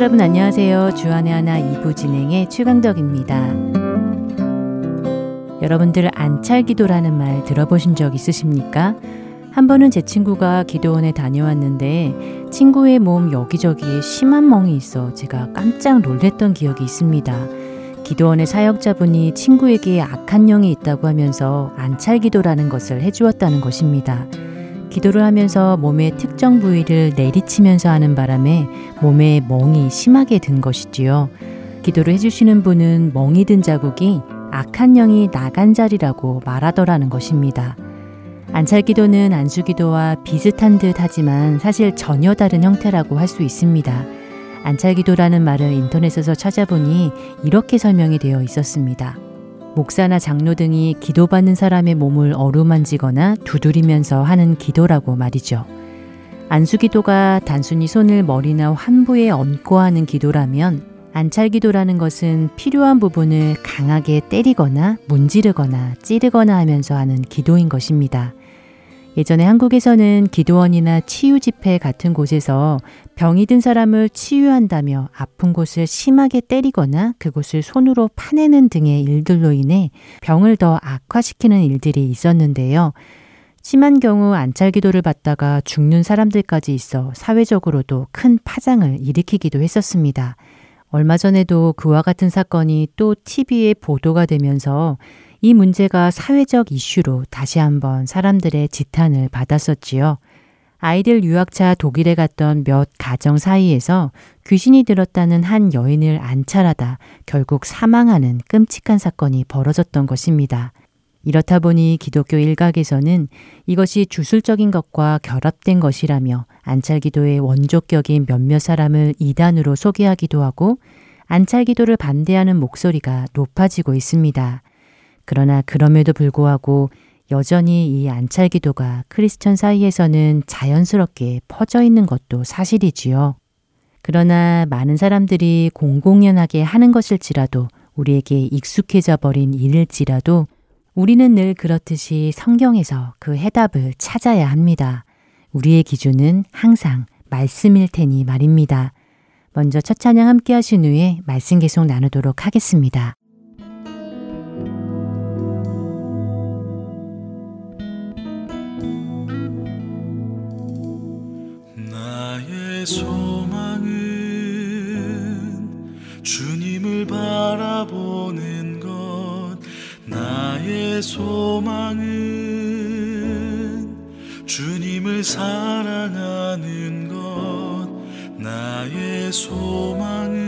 여러분 안녕하세요. 주안의 하나 2부 진행의 최강덕입니다. 여러분들 안찰 기도라는 말 들어보신 적 있으십니까? 한 번은 제 친구가 기도원에 다녀왔는데 친구의 몸 여기저기에 심한 멍이 있어 제가 깜짝 놀랐던 기억이 있습니다. 기도원의 사역자분이 친구에게 악한 영이 있다고 하면서 안찰 기도라는 것을 해주었다는 것입니다. 기도를 하면서 몸의 특정 부위를 내리치면서 하는 바람에 몸에 멍이 심하게 든 것이지요. 기도를 해주시는 분은 멍이 든 자국이 악한 영이 나간 자리라고 말하더라는 것입니다. 안찰 기도는 안수 기도와 비슷한 듯 하지만 사실 전혀 다른 형태라고 할 수 있습니다. 안찰 기도라는 말을 인터넷에서 찾아보니 이렇게 설명이 되어 있었습니다. 목사나 장로 등이 기도받는 사람의 몸을 어루만지거나 두드리면서 하는 기도라고 말이죠. 안수 기도가 단순히 손을 머리나 환부에 얹고 하는 기도라면 안찰 기도라는 것은 필요한 부분을 강하게 때리거나 문지르거나 찌르거나 하면서 하는 기도인 것입니다. 예전에 한국에서는 기도원이나 치유 집회 같은 곳에서 병이 든 사람을 치유한다며 아픈 곳을 심하게 때리거나 그곳을 손으로 파내는 등의 일들로 인해 병을 더 악화시키는 일들이 있었는데요. 심한 경우 안찰 기도를 받다가 죽는 사람들까지 있어 사회적으로도 큰 파장을 일으키기도 했었습니다. 얼마 전에도 그와 같은 사건이 또 TV에 보도가 되면서 이 문제가 사회적 이슈로 다시 한번 사람들의 지탄을 받았었지요. 아이들 유학차 독일에 갔던 몇 가정 사이에서 귀신이 들었다는 한 여인을 안찰하다 결국 사망하는 끔찍한 사건이 벌어졌던 것입니다. 이렇다 보니 기독교 일각에서는 이것이 주술적인 것과 결합된 것이라며 안찰 기도의 원조격인 몇몇 사람을 이단으로 소개하기도 하고 안찰 기도를 반대하는 목소리가 높아지고 있습니다. 그러나 그럼에도 불구하고 여전히 이 안찰 기도가 크리스천 사이에서는 자연스럽게 퍼져 있는 것도 사실이지요. 그러나 많은 사람들이 공공연하게 하는 것일지라도 우리에게 익숙해져 버린 일일지라도 우리는 늘 그렇듯이 성경에서 그 해답을 찾아야 합니다. 우리의 기준은 항상 말씀일 테니 말입니다. 먼저 첫 찬양 함께 하신 후에 말씀 계속 나누도록 하겠습니다. 소망은 주님을 바라보는 것. 나의 소망은 주님을 사랑하는 것. 나의 소망은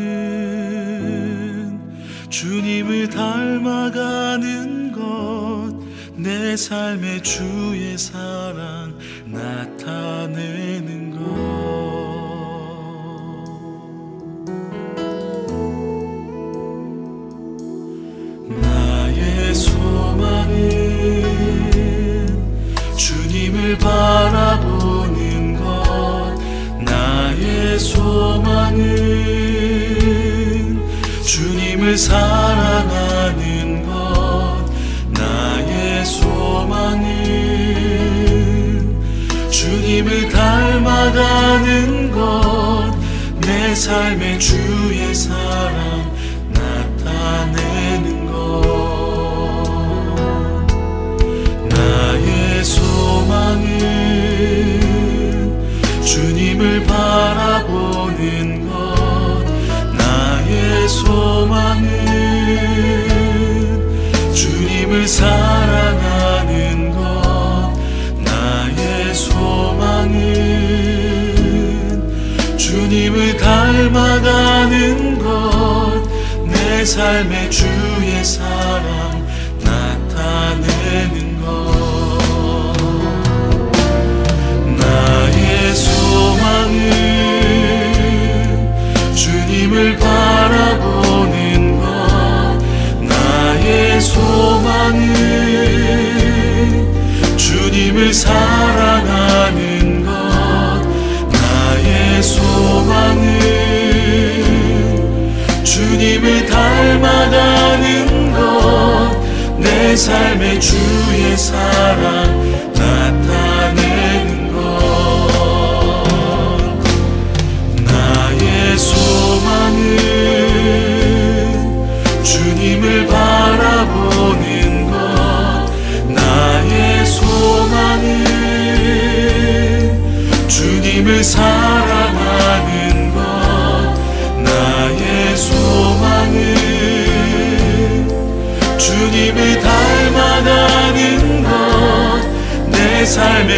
주님을 닮아가는 것. 내 삶의 주의 사랑 나타내는 것 주님을 바라보는 것 나의 소망은 주님을 사랑하는 것 나의 소망은 주님을 닮아가는 것 내 삶의 주의 사 사랑하는 것 나의 소망은 주님을 닮아가는 것 내 삶의 주 사랑하는 것 나의 소망은 주님을 닮아가는 것 내 삶의 주의 사랑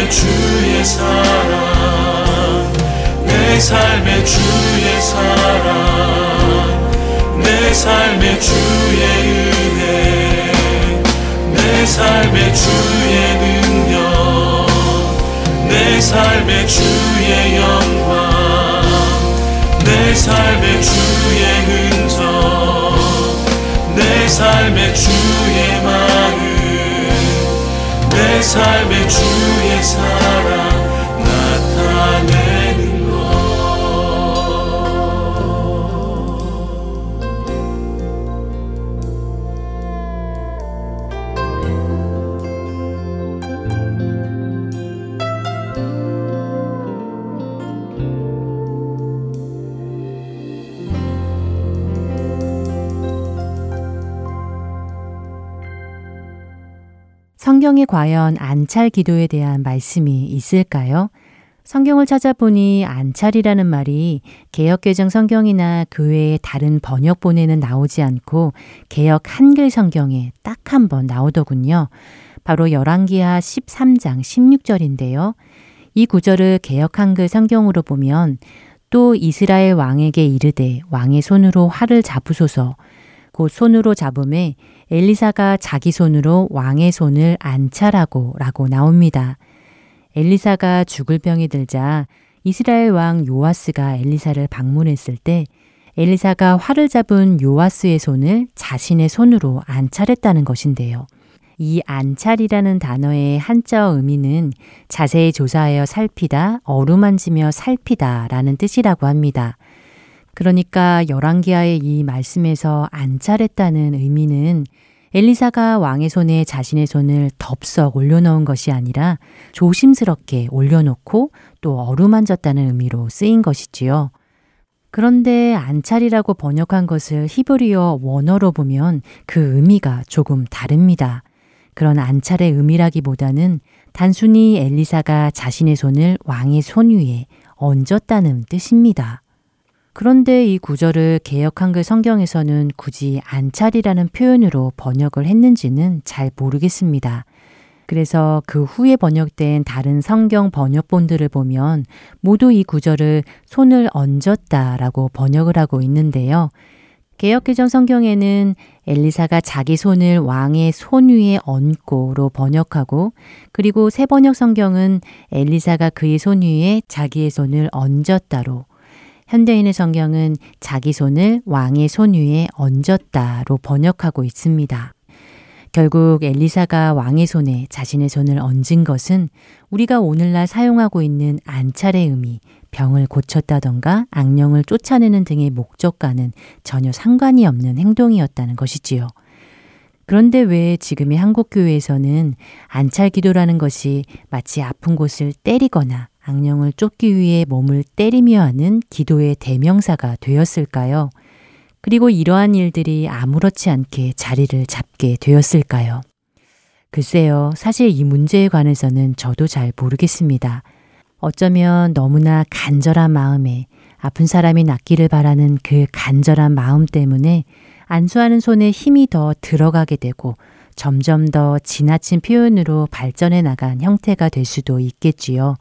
주의 사랑. 내 삶의 주의 사랑. 내 삶의 주의 은혜. 내 삶의 주의 능력. 내 삶의 주의 영광. 내 삶의 주의 흔적. 내 삶의 주의 마음 내 삶의 주의 사랑 나타내 성경에 과연 안찰 기도에 대한 말씀이 있을까요? 성경을 찾아보니 안찰이라는 말이 개혁개정 성경이나 그 외의 다른 번역본에는 나오지 않고 개혁 한글 성경에 딱 한 번 나오더군요. 바로 열왕기하 13장 16절인데요. 이 구절을 개혁 한글 성경으로 보면 또 이스라엘 왕에게 이르되 왕의 손으로 활을 잡으소서 곧 손으로 잡음에 엘리사가 자기 손으로 왕의 손을 안찰하고 라고 나옵니다. 엘리사가 죽을 병이 들자 이스라엘 왕 요아스가 엘리사를 방문했을 때 엘리사가 활을 잡은 요아스의 손을 자신의 손으로 안찰했다는 것인데요. 이 안찰이라는 단어의 한자어 의미는 자세히 조사하여 살피다, 어루만지며 살피다 라는 뜻이라고 합니다. 그러니까 열왕기하의 이 말씀에서 안찰했다는 의미는 엘리사가 왕의 손에 자신의 손을 덥석 올려놓은 것이 아니라 조심스럽게 올려놓고 또 어루만졌다는 의미로 쓰인 것이지요. 그런데 안찰이라고 번역한 것을 히브리어 원어로 보면 그 의미가 조금 다릅니다. 그런 안찰의 의미라기보다는 단순히 엘리사가 자신의 손을 왕의 손 위에 얹었다는 뜻입니다. 그런데 이 구절을 개혁 한글 성경에서는 굳이 안찰이라는 표현으로 번역을 했는지는 잘 모르겠습니다. 그래서 그 후에 번역된 다른 성경 번역본들을 보면 모두 이 구절을 손을 얹었다 라고 번역을 하고 있는데요. 개혁개정 성경에는 엘리사가 자기 손을 왕의 손 위에 얹고로 번역하고 그리고 새 번역 성경은 엘리사가 그의 손 위에 자기의 손을 얹었다로 현대인의 성경은 자기 손을 왕의 손 위에 얹었다로 번역하고 있습니다. 결국 엘리사가 왕의 손에 자신의 손을 얹은 것은 우리가 오늘날 사용하고 있는 안찰의 의미, 병을 고쳤다던가 악령을 쫓아내는 등의 목적과는 전혀 상관이 없는 행동이었다는 것이지요. 그런데 왜 지금의 한국교회에서는 안찰 기도라는 것이 마치 아픈 곳을 때리거나 악령을 쫓기 위해 몸을 때리며 하는 기도의 대명사가 되었을까요? 그리고 이러한 일들이 아무렇지 않게 자리를 잡게 되었을까요? 글쎄요, 사실 이 문제에 관해서는 저도 잘 모르겠습니다. 어쩌면 너무나 간절한 마음에 아픈 사람이 낫기를 바라는 그 간절한 마음 때문에 안수하는 손에 힘이 더 들어가게 되고 점점 더 지나친 표현으로 발전해 나간 형태가 될 수도 있겠지요.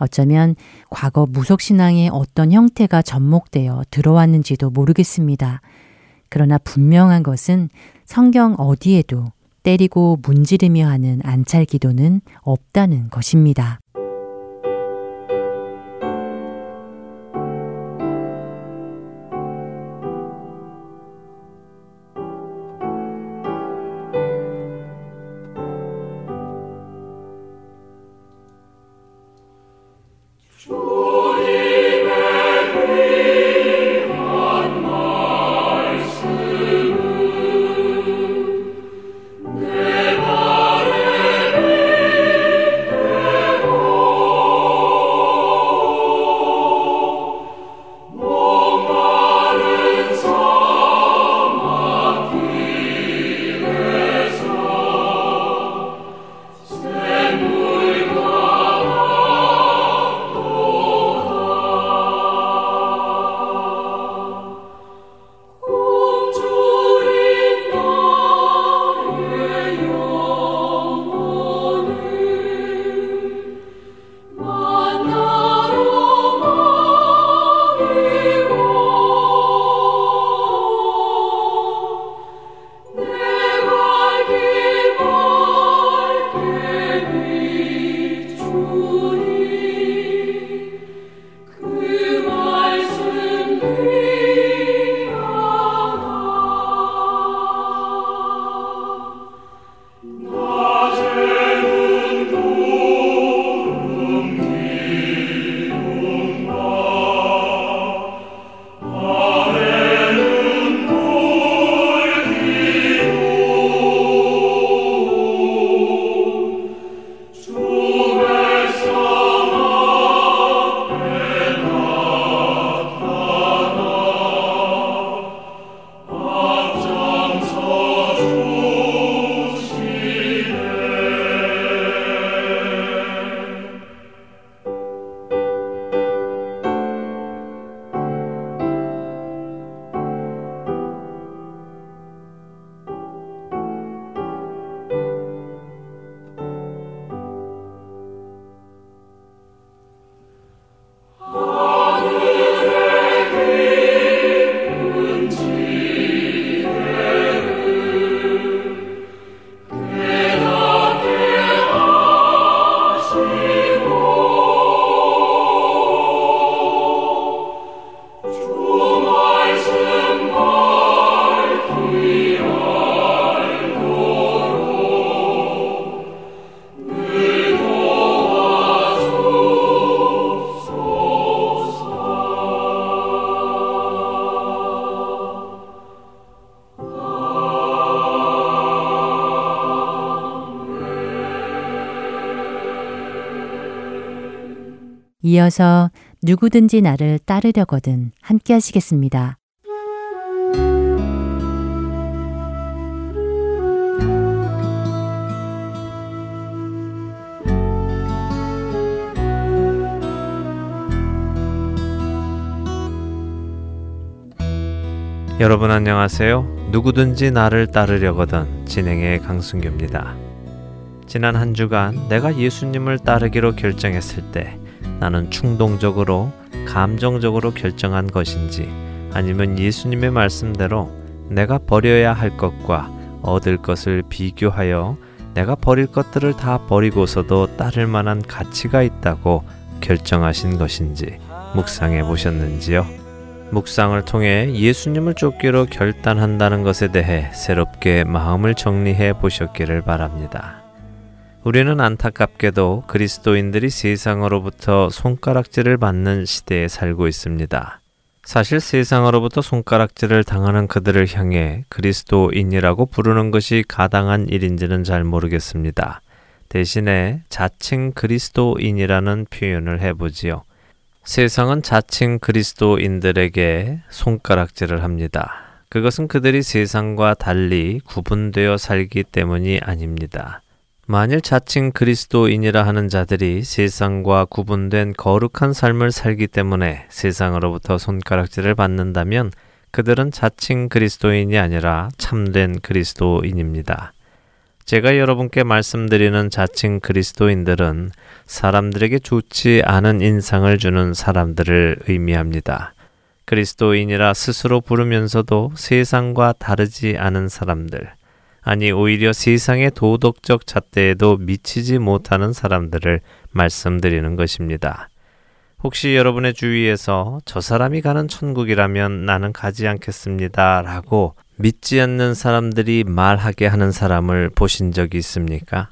어쩌면 과거 무속신앙의 어떤 형태가 접목되어 들어왔는지도 모르겠습니다. 그러나 분명한 것은 성경 어디에도 때리고 문지르며 하는 안찰 기도는 없다는 것입니다. 이어서 누구든지 나를 따르려거든 함께 하시겠습니다. 여러분 안녕하세요. 누구든지 나를 따르려거든 진행의 강승규입니다. 지난 한 주간 내가 예수님을 따르기로 결정했을 때 나는 충동적으로 감정적으로 결정한 것인지 아니면 예수님의 말씀대로 내가 버려야 할 것과 얻을 것을 비교하여 내가 버릴 것들을 다 버리고서도 따를 만한 가치가 있다고 결정하신 것인지 묵상해 보셨는지요? 묵상을 통해 예수님을 쫓기로 결단한다는 것에 대해 새롭게 마음을 정리해 보셨기를 바랍니다. 우리는 안타깝게도 그리스도인들이 세상으로부터 손가락질을 받는 시대에 살고 있습니다. 사실 세상으로부터 손가락질을 당하는 그들을 향해 그리스도인이라고 부르는 것이 가당한 일인지는 잘 모르겠습니다. 대신에 자칭 그리스도인이라는 표현을 해보지요. 세상은 자칭 그리스도인들에게 손가락질을 합니다. 그것은 그들이 세상과 달리 구분되어 살기 때문이 아닙니다. 만일 자칭 그리스도인이라 하는 자들이 세상과 구분된 거룩한 삶을 살기 때문에 세상으로부터 손가락질을 받는다면 그들은 자칭 그리스도인이 아니라 참된 그리스도인입니다. 제가 여러분께 말씀드리는 자칭 그리스도인들은 사람들에게 좋지 않은 인상을 주는 사람들을 의미합니다. 그리스도인이라 스스로 부르면서도 세상과 다르지 않은 사람들, 아니 오히려 세상의 도덕적 잣대에도 미치지 못하는 사람들을 말씀드리는 것입니다. 혹시 여러분의 주위에서 저 사람이 가는 천국이라면 나는 가지 않겠습니다. 라고 믿지 않는 사람들이 말하게 하는 사람을 보신 적이 있습니까?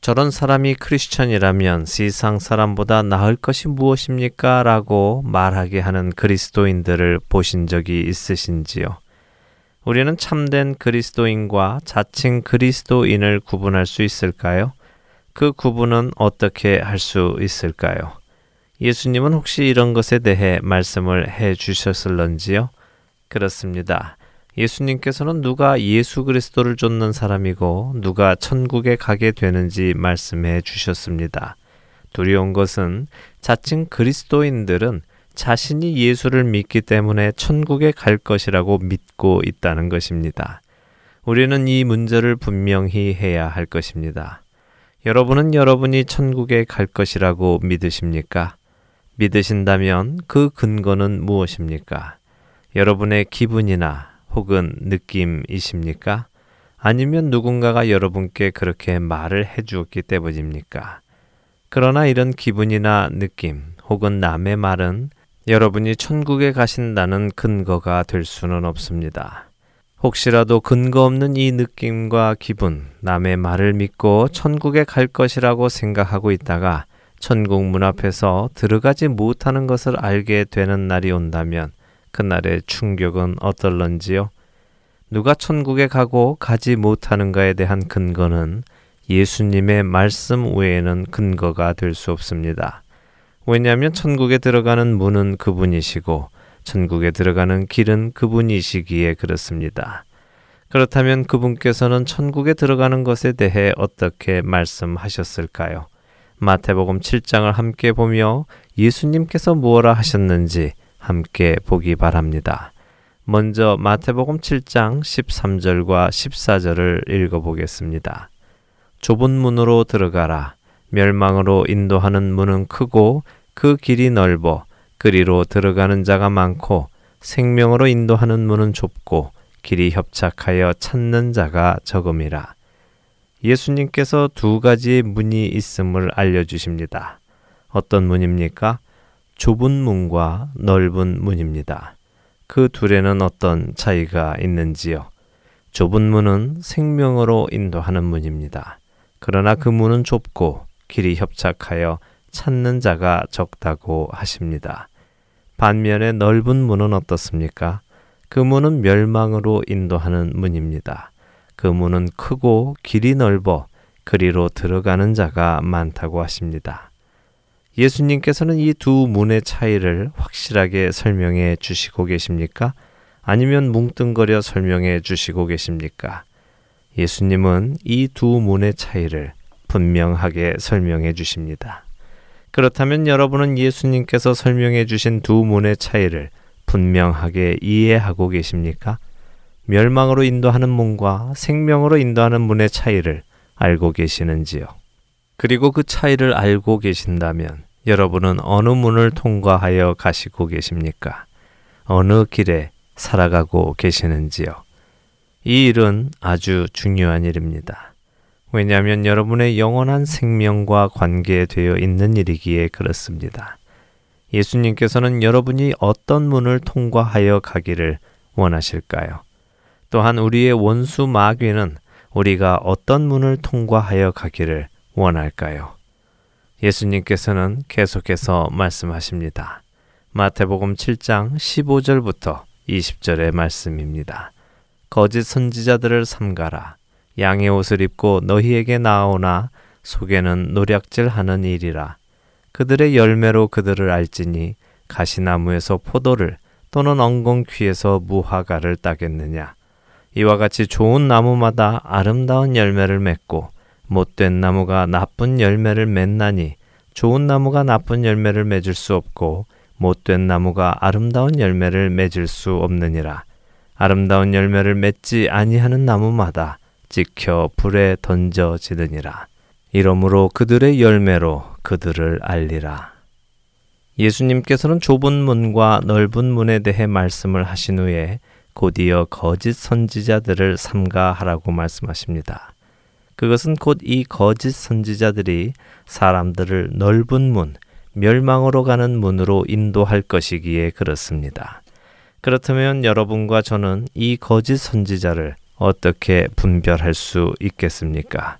저런 사람이 크리스천이라면 세상 사람보다 나을 것이 무엇입니까? 라고 말하게 하는 그리스도인들을 보신 적이 있으신지요? 우리는 참된 그리스도인과 자칭 그리스도인을 구분할 수 있을까요? 그 구분은 어떻게 할 수 있을까요? 예수님은 혹시 이런 것에 대해 말씀을 해 주셨을런지요? 그렇습니다. 예수님께서는 누가 예수 그리스도를 쫓는 사람이고 누가 천국에 가게 되는지 말씀해 주셨습니다. 두려운 것은 자칭 그리스도인들은 자신이 예수를 믿기 때문에 천국에 갈 것이라고 믿고 있다는 것입니다. 우리는 이 문제를 분명히 해야 할 것입니다. 여러분은 여러분이 천국에 갈 것이라고 믿으십니까? 믿으신다면 그 근거는 무엇입니까? 여러분의 기분이나 혹은 느낌이십니까? 아니면 누군가가 여러분께 그렇게 말을 해 주었기 때문입니까? 그러나 이런 기분이나 느낌 혹은 남의 말은 여러분이 천국에 가신다는 근거가 될 수는 없습니다. 혹시라도 근거 없는 이 느낌과 기분, 남의 말을 믿고 천국에 갈 것이라고 생각하고 있다가 천국 문 앞에서 들어가지 못하는 것을 알게 되는 날이 온다면 그날의 충격은 어떨런지요? 누가 천국에 가고 가지 못하는가에 대한 근거는 예수님의 말씀 외에는 근거가 될 수 없습니다. 왜냐하면 천국에 들어가는 문은 그분이시고 천국에 들어가는 길은 그분이시기에 그렇습니다. 그렇다면 그분께서는 천국에 들어가는 것에 대해 어떻게 말씀하셨을까요? 마태복음 7장을 함께 보며 예수님께서 무엇라 하셨는지 함께 보기 바랍니다. 먼저 마태복음 7장 13절과 14절을 읽어보겠습니다. 좁은 문으로 들어가라. 멸망으로 인도하는 문은 크고 그 길이 넓어 그리로 들어가는 자가 많고 생명으로 인도하는 문은 좁고 길이 협착하여 찾는 자가 적음이라. 예수님께서 두 가지의 문이 있음을 알려주십니다. 어떤 문입니까? 좁은 문과 넓은 문입니다. 그 둘에는 어떤 차이가 있는지요? 좁은 문은 생명으로 인도하는 문입니다. 그러나 그 문은 좁고 길이 협착하여 찾는 자가 적다고 하십니다. 반면에 넓은 문은 어떻습니까? 그 문은 멸망으로 인도하는 문입니다. 그 문은 크고 길이 넓어 그리로 들어가는 자가 많다고 하십니다. 예수님께서는 이 두 문의 차이를 확실하게 설명해 주시고 계십니까? 아니면 뭉뚱거려 설명해 주시고 계십니까? 예수님은 이 두 문의 차이를 분명하게 설명해 주십니다. 그렇다면 여러분은 예수님께서 설명해 주신 두 문의 차이를 분명하게 이해하고 계십니까? 멸망으로 인도하는 문과 생명으로 인도하는 문의 차이를 알고 계시는지요? 그리고 그 차이를 알고 계신다면 여러분은 어느 문을 통과하여 가시고 계십니까? 어느 길에 살아가고 계시는지요? 이 일은 아주 중요한 일입니다. 왜냐하면 여러분의 영원한 생명과 관계되어 있는 일이기에 그렇습니다. 예수님께서는 여러분이 어떤 문을 통과하여 가기를 원하실까요? 또한 우리의 원수 마귀는 우리가 어떤 문을 통과하여 가기를 원할까요? 예수님께서는 계속해서 말씀하십니다. 마태복음 7장 15절부터 20절의 말씀입니다. 거짓 선지자들을 삼가라. 양의 옷을 입고 너희에게 나오나 속에는 노략질하는 일이라. 그들의 열매로 그들을 알지니 가시나무에서 포도를 또는 엉겅퀴에서 무화과를 따겠느냐. 이와 같이 좋은 나무마다 아름다운 열매를 맺고 못된 나무가 나쁜 열매를 맺나니 좋은 나무가 나쁜 열매를 맺을 수 없고 못된 나무가 아름다운 열매를 맺을 수 없느니라. 아름다운 열매를 맺지 아니하는 나무마다 찍혀 불에 던져지느니라. 이러므로 그들의 열매로 그들을 알리라. 예수님께서는 좁은 문과 넓은 문에 대해 말씀을 하신 후에 곧이어 거짓 선지자들을 삼가하라고 말씀하십니다. 그것은 곧 이 거짓 선지자들이 사람들을 넓은 문, 멸망으로 가는 문으로 인도할 것이기에 그렇습니다. 그렇다면 여러분과 저는 이 거짓 선지자를 어떻게 분별할 수 있겠습니까?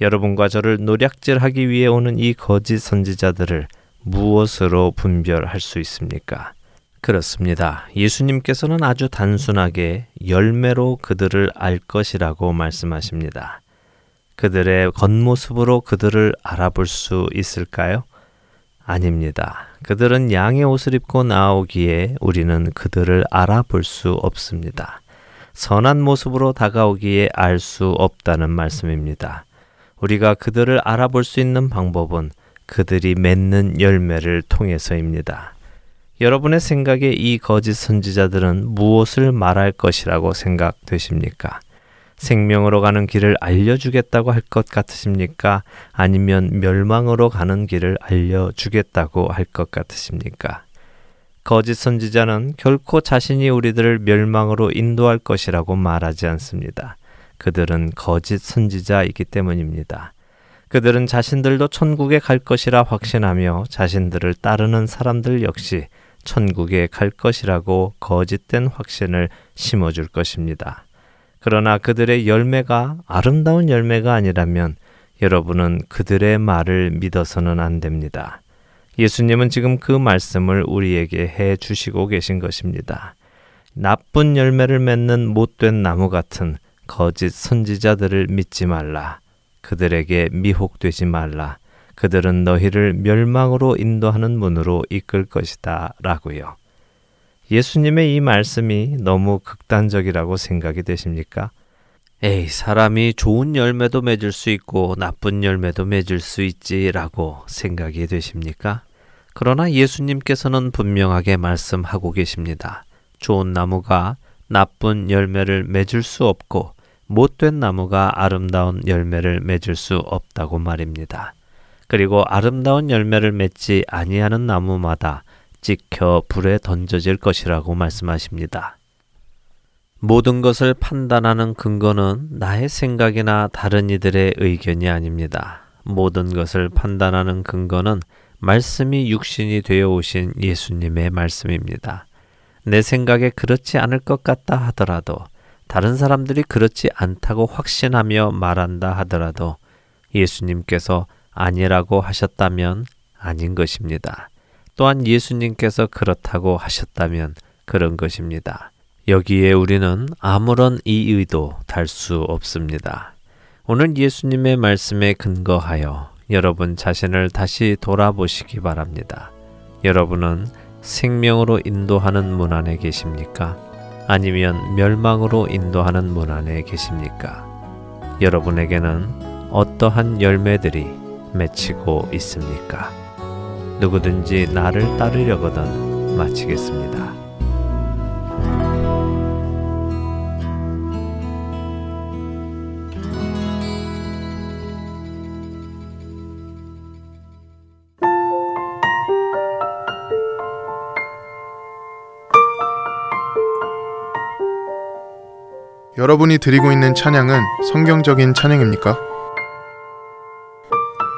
여러분과 저를 노략질하기 위해 오는 이 거짓 선지자들을 무엇으로 분별할 수 있습니까? 그렇습니다. 예수님께서는 아주 단순하게 열매로 그들을 알 것이라고 말씀하십니다. 그들의 겉모습으로 그들을 알아볼 수 있을까요? 아닙니다. 그들은 양의 옷을 입고 나오기에 우리는 그들을 알아볼 수 없습니다. 선한 모습으로 다가오기에 알 수 없다는 말씀입니다. 우리가 그들을 알아볼 수 있는 방법은 그들이 맺는 열매를 통해서입니다. 여러분의 생각에 이 거짓 선지자들은 무엇을 말할 것이라고 생각되십니까? 생명으로 가는 길을 알려주겠다고 할 것 같으십니까? 아니면 멸망으로 가는 길을 알려주겠다고 할 것 같으십니까? 거짓 선지자는 결코 자신이 우리들을 멸망으로 인도할 것이라고 말하지 않습니다. 그들은 거짓 선지자이기 때문입니다. 그들은 자신들도 천국에 갈 것이라 확신하며 자신들을 따르는 사람들 역시 천국에 갈 것이라고 거짓된 확신을 심어줄 것입니다. 그러나 그들의 열매가 아름다운 열매가 아니라면 여러분은 그들의 말을 믿어서는 안 됩니다. 예수님은 지금 그 말씀을 우리에게 해 주시고 계신 것입니다. 나쁜 열매를 맺는 못된 나무 같은 거짓 선지자들을 믿지 말라. 그들에게 미혹되지 말라. 그들은 너희를 멸망으로 인도하는 문으로 이끌 것이다. 라고요. 예수님의 이 말씀이 너무 극단적이라고 생각이 되십니까? 에이, 사람이 좋은 열매도 맺을 수 있고 나쁜 열매도 맺을 수 있지라고 생각이 되십니까? 그러나 예수님께서는 분명하게 말씀하고 계십니다. 좋은 나무가 나쁜 열매를 맺을 수 없고 못된 나무가 아름다운 열매를 맺을 수 없다고 말입니다. 그리고 아름다운 열매를 맺지 아니하는 나무마다 찍혀 불에 던져질 것이라고 말씀하십니다. 모든 것을 판단하는 근거는 나의 생각이나 다른 이들의 의견이 아닙니다. 모든 것을 판단하는 근거는 말씀이 육신이 되어 오신 예수님의 말씀입니다. 내 생각에 그렇지 않을 것 같다 하더라도 다른 사람들이 그렇지 않다고 확신하며 말한다 하더라도 예수님께서 아니라고 하셨다면 아닌 것입니다. 또한 예수님께서 그렇다고 하셨다면 그런 것입니다. 여기에 우리는 아무런 이의도 달 수 없습니다. 오늘 예수님의 말씀에 근거하여 여러분 자신을 다시 돌아보시기 바랍니다. 여러분은 생명으로 인도하는 문 안에 계십니까? 아니면 멸망으로 인도하는 문 안에 계십니까? 여러분에게는 어떠한 열매들이 맺히고 있습니까? 누구든지 나를 따르려거든 마치겠습니다. 여러분이 드리고 있는 찬양은 성경적인 찬양입니까?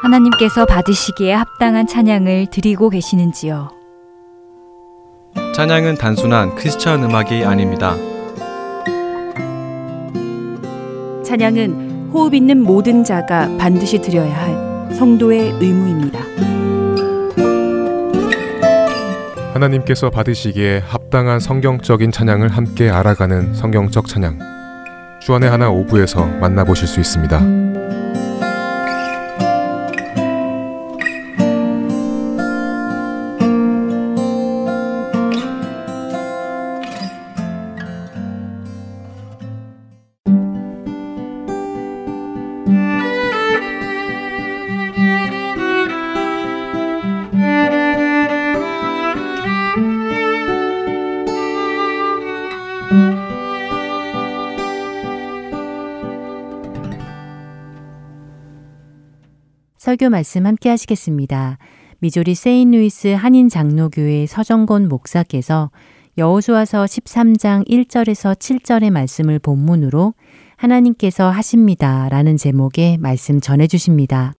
하나님께서 받으시기에 합당한 찬양을 드리고 계시는지요? 찬양은 단순한 크리스천 음악이 아닙니다. 찬양은 호흡 있는 모든 자가 반드시 드려야 할 성도의 의무입니다. 하나님께서 받으시기에 합당한 성경적인 찬양을 함께 알아가는 성경적 찬양. 주안의 하나 오부에서 만나보실 수 있습니다. 설교 말씀 함께 하시겠습니다. 미조리 세인루이스 한인 장로교회 서정건 목사께서 여호수아서 13장 1절에서 7절의 말씀을 본문으로 하나님께서 하십니다 라는 제목의 말씀 전해 주십니다.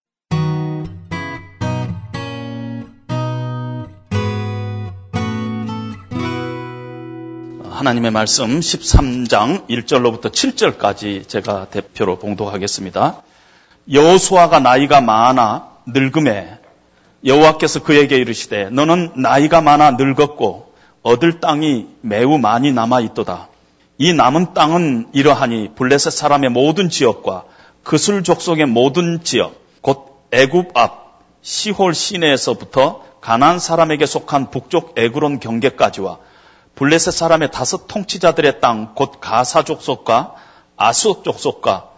하나님의 말씀 13장 1절로부터 7절까지 제가 대표로 봉독하겠습니다. 여호수아가 나이가 많아 늙음에 여호와께서 그에게 이르시되 너는 나이가 많아 늙었고 얻을 땅이 매우 많이 남아 있도다. 이 남은 땅은 이러하니 블레셋 사람의 모든 지역과 그술 족속의 모든 지역 곧 애굽 앞 시홀 시내에서부터 가난 사람에게 속한 북쪽 에그론 경계까지와 블레셋 사람의 다섯 통치자들의 땅 곧 가사 족속과 아수 족속과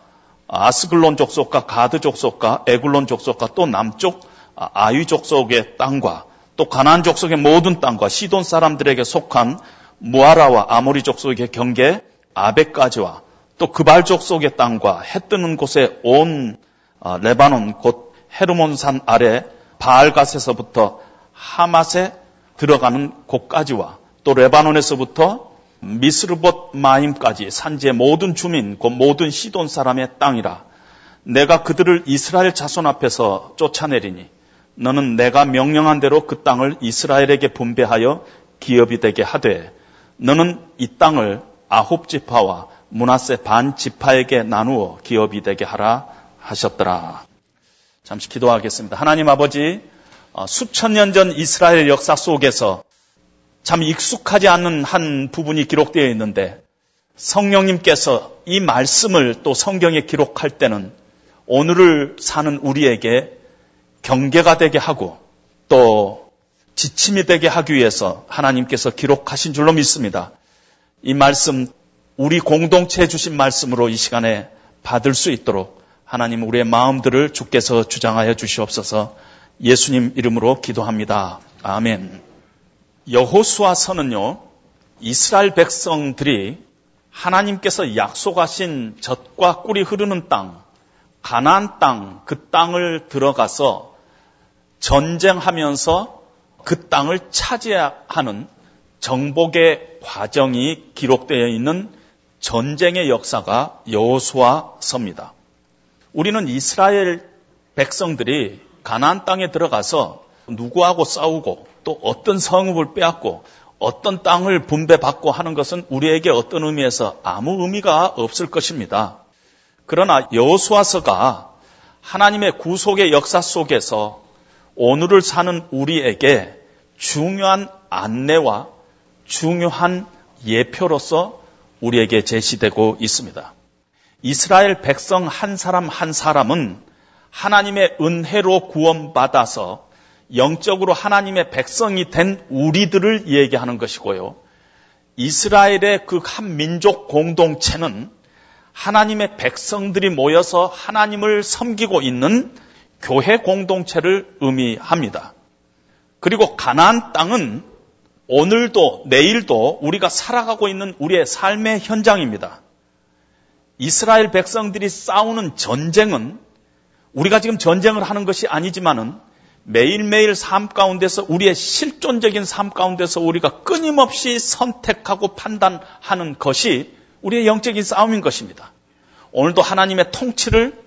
아스글론 족속과 가드 족속과 에굴론 족속과 또 남쪽 아유 족속의 땅과 또 가나안 족속의 모든 땅과 시돈 사람들에게 속한 무아라와 아모리 족속의 경계 아베까지와 또 그발 족속의 땅과 해 뜨는 곳에 온 어, 레바논 곧 헤르몬산 아래 바알갓에서부터 하맛에 들어가는 곳까지와 또 레바논에서부터 미스르봇 마임까지 산지의 모든 주민, 곧 모든 시돈 사람의 땅이라. 내가 그들을 이스라엘 자손 앞에서 쫓아내리니 너는 내가 명령한 대로 그 땅을 이스라엘에게 분배하여 기업이 되게 하되 너는 이 땅을 아홉 지파와 문하세 반 지파에게 나누어 기업이 되게 하라 하셨더라. 잠시 기도하겠습니다. 하나님 아버지, 어, 수천 년 전 이스라엘 역사 속에서 참 익숙하지 않은 한 부분이 기록되어 있는데 성령님께서 이 말씀을 또 성경에 기록할 때는 오늘을 사는 우리에게 경계가 되게 하고 또 지침이 되게 하기 위해서 하나님께서 기록하신 줄로 믿습니다. 이 말씀 우리 공동체에 주신 말씀으로 이 시간에 받을 수 있도록 하나님 우리의 마음들을 주께서 주장하여 주시옵소서 예수님 이름으로 기도합니다. 아멘. 여호수아서는요, 이스라엘 백성들이 하나님께서 약속하신 젖과 꿀이 흐르는 땅, 가나안 땅, 그 땅을 들어가서 전쟁하면서 그 땅을 차지하는 정복의 과정이 기록되어 있는 전쟁의 역사가 여호수아서입니다. 우리는 이스라엘 백성들이 가나안 땅에 들어가서 누구하고 싸우고 또 어떤 성읍을 빼앗고 어떤 땅을 분배받고 하는 것은 우리에게 어떤 의미에서 아무 의미가 없을 것입니다. 그러나 여호수아서가 하나님의 구속의 역사 속에서 오늘을 사는 우리에게 중요한 안내와 중요한 예표로서 우리에게 제시되고 있습니다. 이스라엘 백성 한 사람 한 사람은 하나님의 은혜로 구원받아서 영적으로 하나님의 백성이 된 우리들을 얘기하는 것이고요. 이스라엘의 그 한 민족 공동체는 하나님의 백성들이 모여서 하나님을 섬기고 있는 교회 공동체를 의미합니다. 그리고 가나안 땅은 오늘도 내일도 우리가 살아가고 있는 우리의 삶의 현장입니다. 이스라엘 백성들이 싸우는 전쟁은 우리가 지금 전쟁을 하는 것이 아니지만은 매일매일 삶 가운데서 우리의 실존적인 삶 가운데서 우리가 끊임없이 선택하고 판단하는 것이 우리의 영적인 싸움인 것입니다. 오늘도 하나님의 통치를,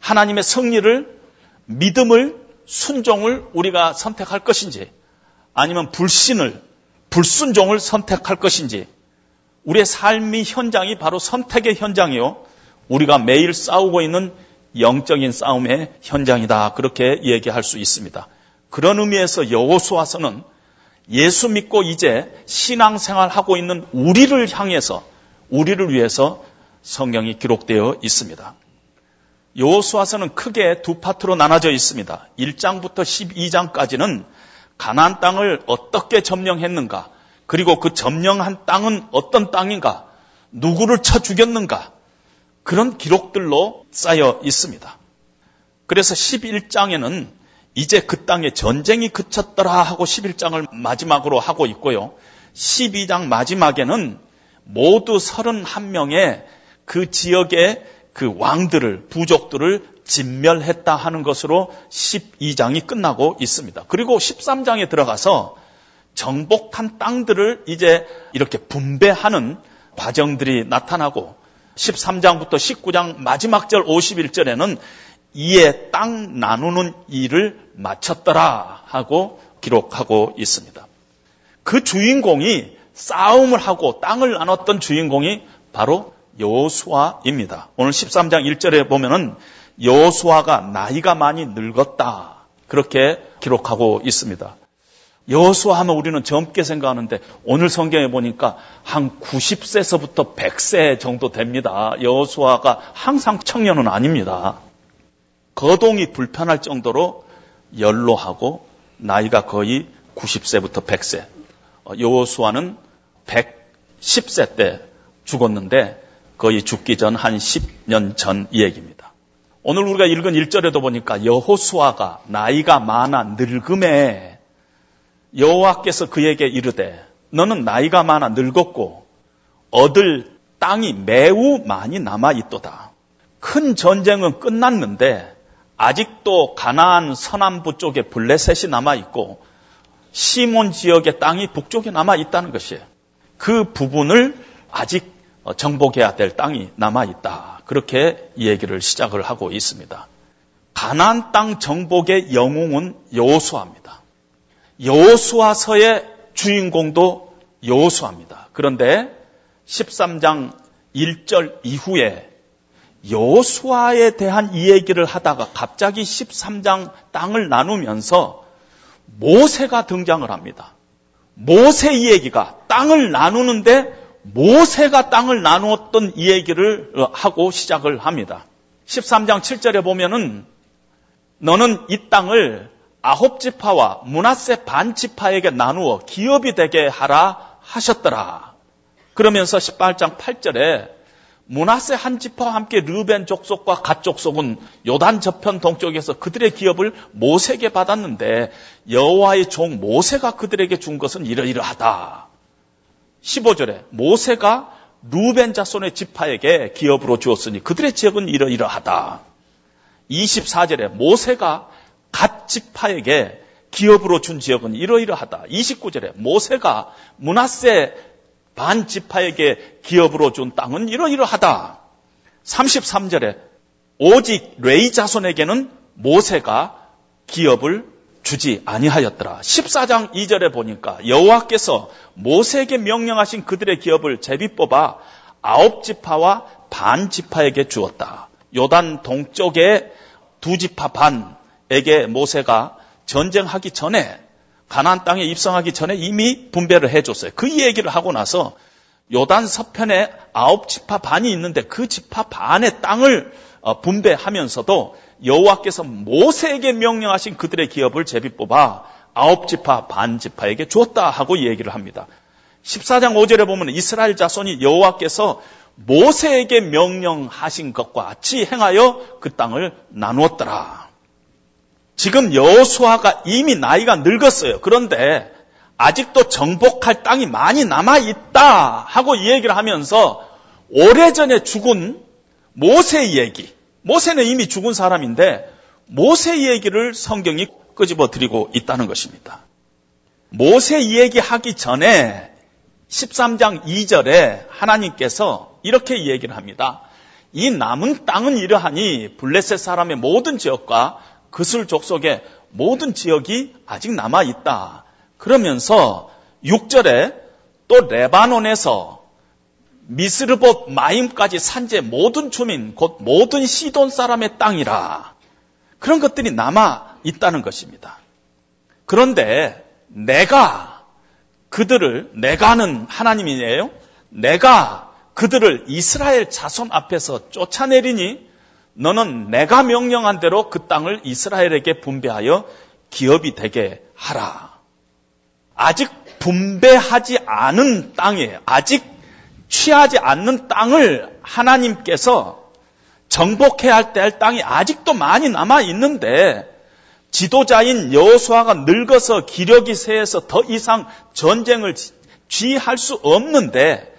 하나님의 승리를, 믿음을, 순종을 우리가 선택할 것인지, 아니면 불신을, 불순종을 선택할 것인지, 우리의 삶의 현장이 바로 선택의 현장이요. 우리가 매일 싸우고 있는 영적인 싸움의 현장이다. 그렇게 얘기할 수 있습니다. 그런 의미에서 여호수아서는 예수 믿고 이제 신앙생활 하고 있는 우리를 향해서 우리를 위해서 성경이 기록되어 있습니다. 여호수아서는 크게 두 파트로 나눠져 있습니다. 1장부터 12장까지는 가나안 땅을 어떻게 점령했는가, 그리고 그 점령한 땅은 어떤 땅인가, 누구를 쳐 죽였는가, 그런 기록들로 쌓여 있습니다. 그래서 11장에는 이제 그 땅에 전쟁이 그쳤더라 하고 11장을 마지막으로 하고 있고요. 12장 마지막에는 모두 31명의 그 지역의 그 왕들을, 부족들을 진멸했다 하는 것으로 12장이 끝나고 있습니다. 그리고 13장에 들어가서 정복한 땅들을 이제 이렇게 분배하는 과정들이 나타나고 13장부터 19장 마지막 절 51절에는 이에 땅 나누는 일을 마쳤더라 하고 기록하고 있습니다. 그 주인공이 싸움을 하고 땅을 나눴던 주인공이 바로 여호수아입니다. 오늘 13장 1절에 보면은 여호수아가 나이가 많이 늙었다. 그렇게 기록하고 있습니다. 여호수아 하면 우리는 젊게 생각하는데 오늘 성경에 보니까 한 90세서부터 100세 정도 됩니다. 여호수아가 항상 청년은 아닙니다. 거동이 불편할 정도로 연로하고 나이가 거의 90세부터 100세. 여호수아는 110세 때 죽었는데 거의 죽기 전 한 10년 전 이야기입니다. 오늘 우리가 읽은 1절에도 보니까 여호수아가 나이가 많아 늙음에 여호와께서 그에게 이르되 너는 나이가 많아 늙었고 얻을 땅이 매우 많이 남아 있도다. 큰 전쟁은 끝났는데 아직도 가나안 서남부 쪽에 블레셋이 남아 있고 시몬 지역의 땅이 북쪽에 남아 있다는 것이에요. 그 부분을 아직 정복해야 될 땅이 남아 있다. 그렇게 얘기를 시작을 하고 있습니다. 가나안 땅 정복의 영웅은 여호수아입니다. 여호수아서의 주인공도 여호수아입니다. 그런데 13장 1절 이후에 여호수아에 대한 이야기를 하다가 갑자기 13장 땅을 나누면서 모세가 등장을 합니다. 모세 이야기가 땅을 나누는데 모세가 땅을 나누었던 이야기를 하고 시작을 합니다. 13장 7절에 보면은 너는 이 땅을 아홉 지파와 문하세 반 지파에게 나누어 기업이 되게 하라 하셨더라. 그러면서 18장 8절에 문하세 한 지파와 함께 르벤 족속과 갓 족속은 요단 저편 동쪽에서 그들의 기업을 모세에게 받았는데 여호와의 종 모세가 그들에게 준 것은 이러이러하다. 15절에 모세가 루벤 자손의 지파에게 기업으로 주었으니 그들의 지역은 이러이러하다. 24절에 모세가 갓 지파에게 기업으로 준 지역은 이러이러하다. 29절에 모세가 문하세 반 지파에게 기업으로 준 땅은 이러이러하다. 33절에 오직 레이 자손에게는 모세가 기업을 주지 아니하였더라. 14장 2절에 보니까 여호와께서 모세에게 명령하신 그들의 기업을 제비 뽑아 아홉 지파와 반 지파에게 주었다. 요단 동쪽에 두 지파 반 에게 모세가 전쟁하기 전에 가나안 땅에 입성하기 전에 이미 분배를 해줬어요. 그 얘기를 하고 나서 요단 서편에 아홉 지파 반이 있는데 그 지파 반의 땅을 어, 분배하면서도 여호와께서 모세에게 명령하신 그들의 기업을 제비 뽑아 아홉 지파 반 지파에게 주었다 하고 얘기를 합니다. 14장 5절에 보면 이스라엘 자손이 여호와께서 모세에게 명령하신 것과 같이 행하여 그 땅을 나누었더라. 지금 여호수아가 이미 나이가 늙었어요. 그런데 아직도 정복할 땅이 많이 남아 있다 하고 이 얘기를 하면서 오래전에 죽은 모세 얘기. 모세는 이미 죽은 사람인데 모세 얘기를 성경이 끄집어 드리고 있다는 것입니다. 모세 얘기하기 전에 13장 2절에 하나님께서 이렇게 얘기를 합니다. 이 남은 땅은 이러하니 블레셋 사람의 모든 지역과 그슬 족속의 모든 지역이 아직 남아 있다. 그러면서 6절에 또 레바논에서 미스르봇 마임까지 산재 모든 주민 곧 모든 시돈 사람의 땅이라. 그런 것들이 남아 있다는 것입니다. 그런데 내가 그들을 내가는 하나님이에요. 내가 그들을 이스라엘 자손 앞에서 쫓아내리니 너는 내가 명령한 대로 그 땅을 이스라엘에게 분배하여 기업이 되게 하라. 아직 분배하지 않은 땅이에요. 아직 취하지 않는 땅을 하나님께서 정복해야 할 때 할 땅이 아직도 많이 남아 있는데 지도자인 여호수아가 늙어서 기력이 세해서 더 이상 전쟁을 지휘할 수 없는데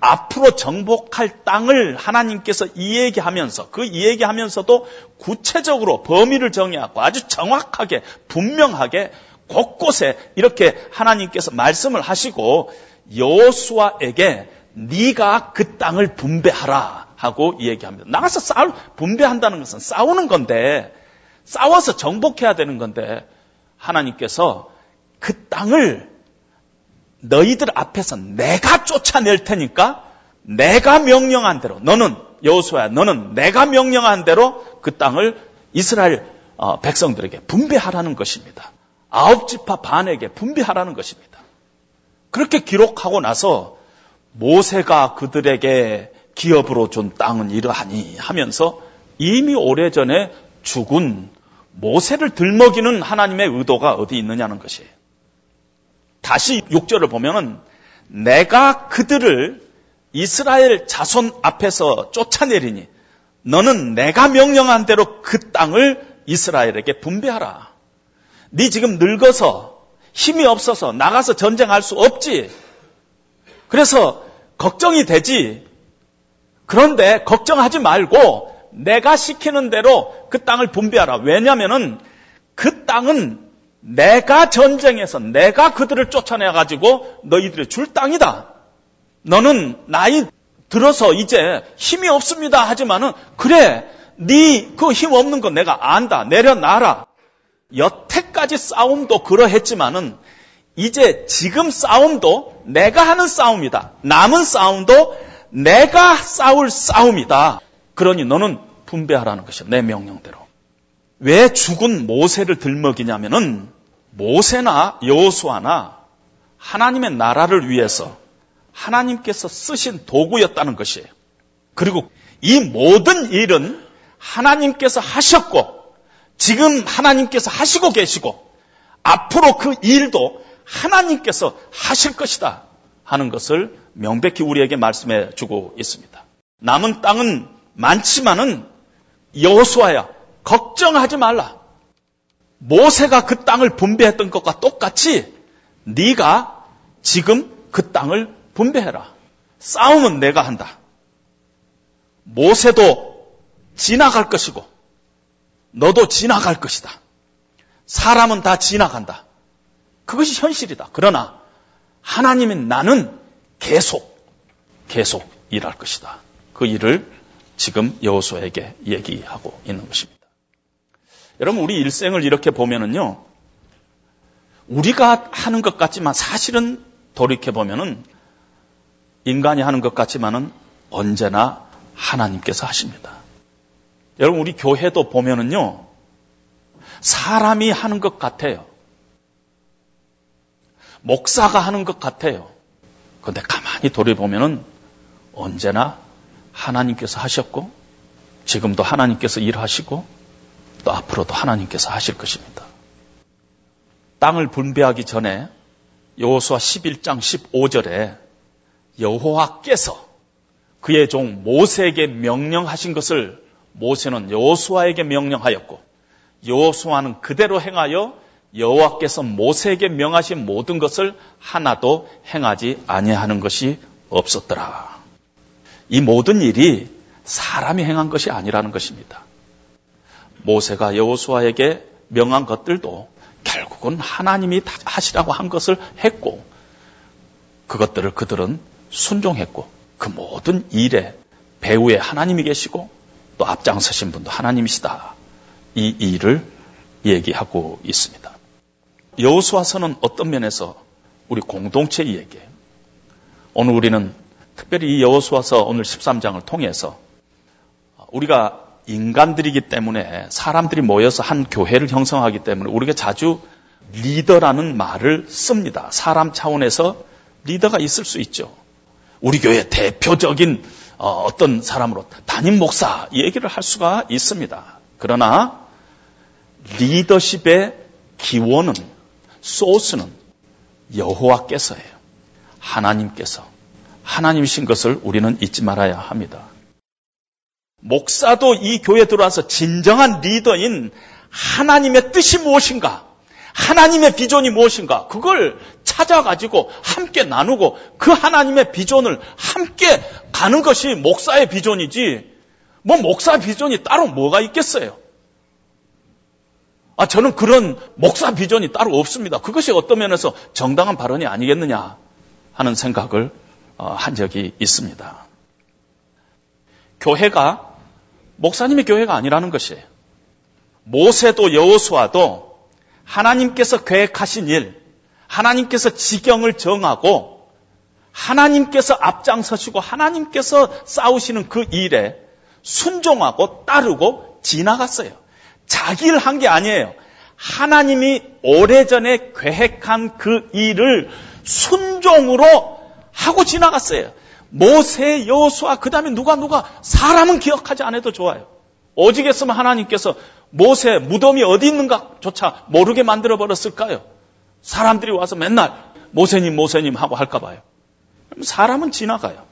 앞으로 정복할 땅을 하나님께서 이야기하면서 그 이야기하면서도 구체적으로 범위를 정의하고 아주 정확하게 분명하게 곳곳에 이렇게 하나님께서 말씀을 하시고 여호수아에게 네가 그 땅을 분배하라 하고 얘기합니다. 나가서 싸울 분배한다는 것은 싸우는 건데 싸워서 정복해야 되는 건데 하나님께서 그 땅을 너희들 앞에서 내가 쫓아낼 테니까 내가 명령한 대로 너는 여호수아야 너는 내가 명령한 대로 그 땅을 이스라엘 어, 백성들에게 분배하라는 것입니다. 아홉 지파 반에게 분배하라는 것입니다. 그렇게 기록하고 나서 모세가 그들에게 기업으로 준 땅은 이러하니 하면서 이미 오래전에 죽은 모세를 들먹이는 하나님의 의도가 어디 있느냐는 것이에요. 다시 6절을 보면은 내가 그들을 이스라엘 자손 앞에서 쫓아내리니 너는 내가 명령한 대로 그 땅을 이스라엘에게 분배하라. 네 지금 늙어서 힘이 없어서 나가서 전쟁할 수 없지. 그래서 걱정이 되지. 그런데 걱정하지 말고 내가 시키는 대로 그 땅을 분배하라. 왜냐면은 그 땅은 내가 전쟁해서 내가 그들을 쫓아내 가지고 너희들이 줄 땅이다. 너는 나이 들어서 이제 힘이 없습니다 하지만은 그래 네 그 힘 없는 건 내가 안다. 내려놔라. 여태까지 싸움도 그러했지만은 이제 지금 싸움도 내가 하는 싸움이다. 남은 싸움도 내가 싸울 싸움이다. 그러니 너는 분배하라는 것이야. 내 명령대로. 왜 죽은 모세를 들먹이냐면은 모세나 여호수아나 하나님의 나라를 위해서 하나님께서 쓰신 도구였다는 것이에요. 그리고 이 모든 일은 하나님께서 하셨고 지금 하나님께서 하시고 계시고 앞으로 그 일도 하나님께서 하실 것이다 하는 것을 명백히 우리에게 말씀해 주고 있습니다. 남은 땅은 많지만은 여호수아야 걱정하지 말라. 모세가 그 땅을 분배했던 것과 똑같이 네가 지금 그 땅을 분배해라. 싸움은 내가 한다. 모세도 지나갈 것이고 너도 지나갈 것이다. 사람은 다 지나간다. 그것이 현실이다. 그러나 하나님인 나는 계속 계속 일할 것이다. 그 일을 지금 여호수아에게 얘기하고 있는 것입니다. 여러분 우리 일생을 이렇게 보면은요. 우리가 하는 것 같지만 사실은 돌이켜 보면은 인간이 하는 것 같지만은 언제나 하나님께서 하십니다. 여러분 우리 교회도 보면은요. 사람이 하는 것 같아요. 목사가 하는 것 같아요. 그런데 가만히 돌이보면은 언제나 하나님께서 하셨고 지금도 하나님께서 일하시고 또 앞으로도 하나님께서 하실 것입니다. 땅을 분배하기 전에 여호수아 11장 15절에 여호와께서 그의 종 모세에게 명령하신 것을 모세는 여호수아에게 명령하였고 여호수아는 그대로 행하여 여호와께서 모세에게 명하신 모든 것을 하나도 행하지 아니하는 것이 없었더라. 이 모든 일이 사람이 행한 것이 아니라는 것입니다. 모세가 여호수아에게 명한 것들도 결국은 하나님이 하시라고 한 것을 했고 그것들을 그들은 순종했고 그 모든 일에 배후에 하나님이 계시고 또 앞장서신 분도 하나님이시다. 이 일을 얘기하고 있습니다. 여호수아서는 어떤 면에서 우리 공동체 이야기예요. 오늘 우리는 특별히 이 여호수아서 오늘 13장을 통해서 우리가 인간들이기 때문에 사람들이 모여서 한 교회를 형성하기 때문에 우리가 자주 리더라는 말을 씁니다. 사람 차원에서 리더가 있을 수 있죠. 우리 교회 대표적인 어, 떤 사람으로 담임 목사 얘기를 할 수가 있습니다. 그러나 리더십의 기원은 소스는 여호와께서예요. 하나님께서 하나님이신 것을 우리는 잊지 말아야 합니다. 목사도 이 교회에 들어와서 진정한 리더인 하나님의 뜻이 무엇인가? 하나님의 비전이 무엇인가? 그걸 찾아가지고 함께 나누고 그 하나님의 비전을 함께 가는 것이 목사의 비전이지, 뭐 목사 비전이 따로 뭐가 있겠어요? 아, 저는 그런 목사 비전이 따로 없습니다. 그것이 어떤 면에서 정당한 발언이 아니겠느냐 하는 생각을 어, 한 적이 있습니다. 교회가 목사님의 교회가 아니라는 것이에요. 모세도 여호수아도 하나님께서 계획하신 일, 하나님께서 지경을 정하고 하나님께서 앞장서시고 하나님께서 싸우시는 그 일에 순종하고 따르고 지나갔어요. 자기 일한게 아니에요. 하나님이 오래전에 계획한 그 일을 순종으로 하고 지나갔어요. 모세, 여호수아, 그 다음에 누가 누가 사람은 기억하지 않아도 좋아요. 오직 했으면 하나님께서 모세 무덤이 어디 있는가조차 모르게 만들어 버렸을까요? 사람들이 와서 맨날 모세님, 모세님 하고 할까 봐요. 사람은 지나가요.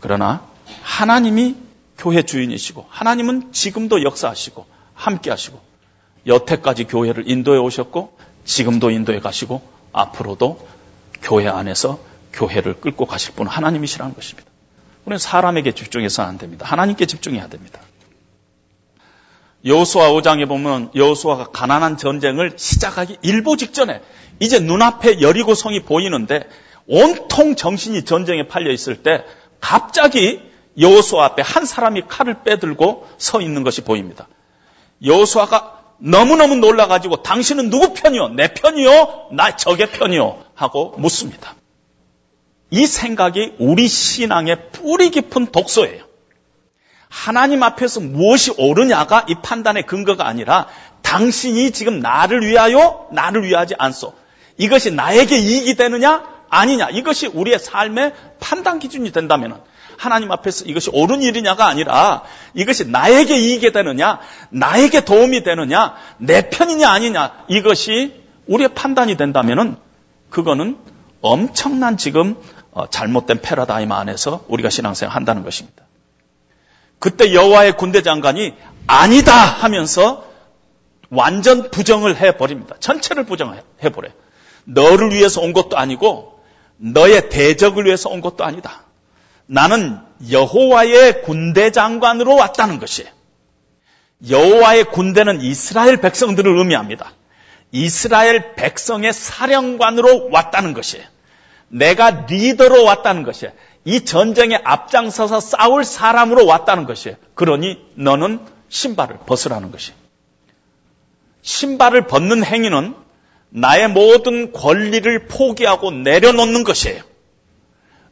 그러나 하나님이 교회 주인이시고 하나님은 지금도 역사하시고 함께 하시고 여태까지 교회를 인도해 오셨고 지금도 인도해 가시고 앞으로도 교회 안에서 교회를 끌고 가실 분은 하나님이시라는 것입니다. 우리는 사람에게 집중해서는 안 됩니다. 하나님께 집중해야 됩니다. 여호수아 5장에 보면 여호수아가 가난한 전쟁을 시작하기 일보 직전에 이제 눈앞에 여리고 성이 보이는데 온통 정신이 전쟁에 팔려 있을 때 갑자기 여호수아 앞에 한 사람이 칼을 빼들고 서 있는 것이 보입니다. 여호수아가 너무너무 놀라가지고 당신은 누구 편이요? 내 편이요? 나 적의 편이요? 하고 묻습니다. 이 생각이 우리 신앙의 뿌리 깊은 독소예요. 하나님 앞에서 무엇이 옳으냐가 이 판단의 근거가 아니라 당신이 지금 나를 위하여 나를 위하지 않소. 이것이 나에게 이익이 되느냐? 아니냐? 이것이 우리의 삶의 판단 기준이 된다면 하나님 앞에서 이것이 옳은 일이냐가 아니라 이것이 나에게 이익이 되느냐? 나에게 도움이 되느냐? 내 편이냐? 아니냐? 이것이 우리의 판단이 된다면 그거는 엄청난 지금 어, 잘못된 패러다임 안에서 우리가 신앙생활 한다는 것입니다. 그때 여호와의 군대 장관이 아니다 하면서 완전 부정을 해버립니다. 전체를 부정해버려요. 너를 위해서 온 것도 아니고 너의 대적을 위해서 온 것도 아니다. 나는 여호와의 군대 장관으로 왔다는 것이에요. 여호와의 군대는 이스라엘 백성들을 의미합니다. 이스라엘 백성의 사령관으로 왔다는 것이에요. 내가 리더로 왔다는 것이에요. 이 전쟁에 앞장서서 싸울 사람으로 왔다는 것이에요. 그러니 너는 신발을 벗으라는 것이에요. 신발을 벗는 행위는 나의 모든 권리를 포기하고 내려놓는 것이에요.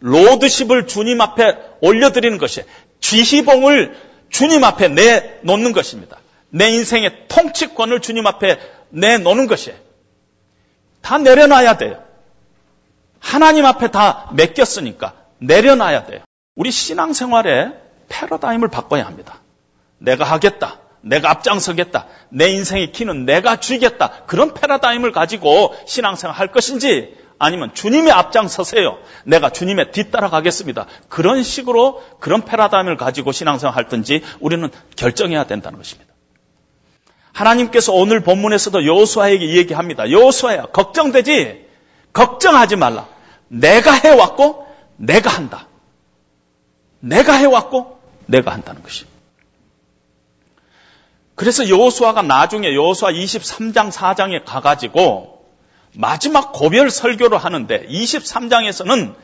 로드십을 주님 앞에 올려드리는 것이에요. 쥐시봉을 주님 앞에 내놓는 것입니다. 내 인생의 통치권을 주님 앞에 내놓는 것이에요. 다 내려놔야 돼요. 하나님 앞에 다 맡겼으니까 내려놔야 돼요. 우리 신앙생활의 패러다임을 바꿔야 합니다. 내가 하겠다. 내가 앞장서겠다. 내 인생의 키는 내가 쥐겠다. 그런 패러다임을 가지고 신앙생활 할 것인지 아니면 주님의 앞장서세요. 내가 주님의 뒤따라 가겠습니다. 그런 식으로 그런 패러다임을 가지고 신앙생활 할든지 우리는 결정해야 된다는 것입니다. 하나님께서 오늘 본문에서도 여호수아에게 얘기합니다. 여호수아야 걱정되지 걱정하지 말라. 내가 해왔고 내가 한다. 내가 해왔고 내가 한다는 것이. 그래서 여호수아가 나중에 여호수아 23장 4장에 가가지고 마지막 고별 설교를 하는데 23장에서는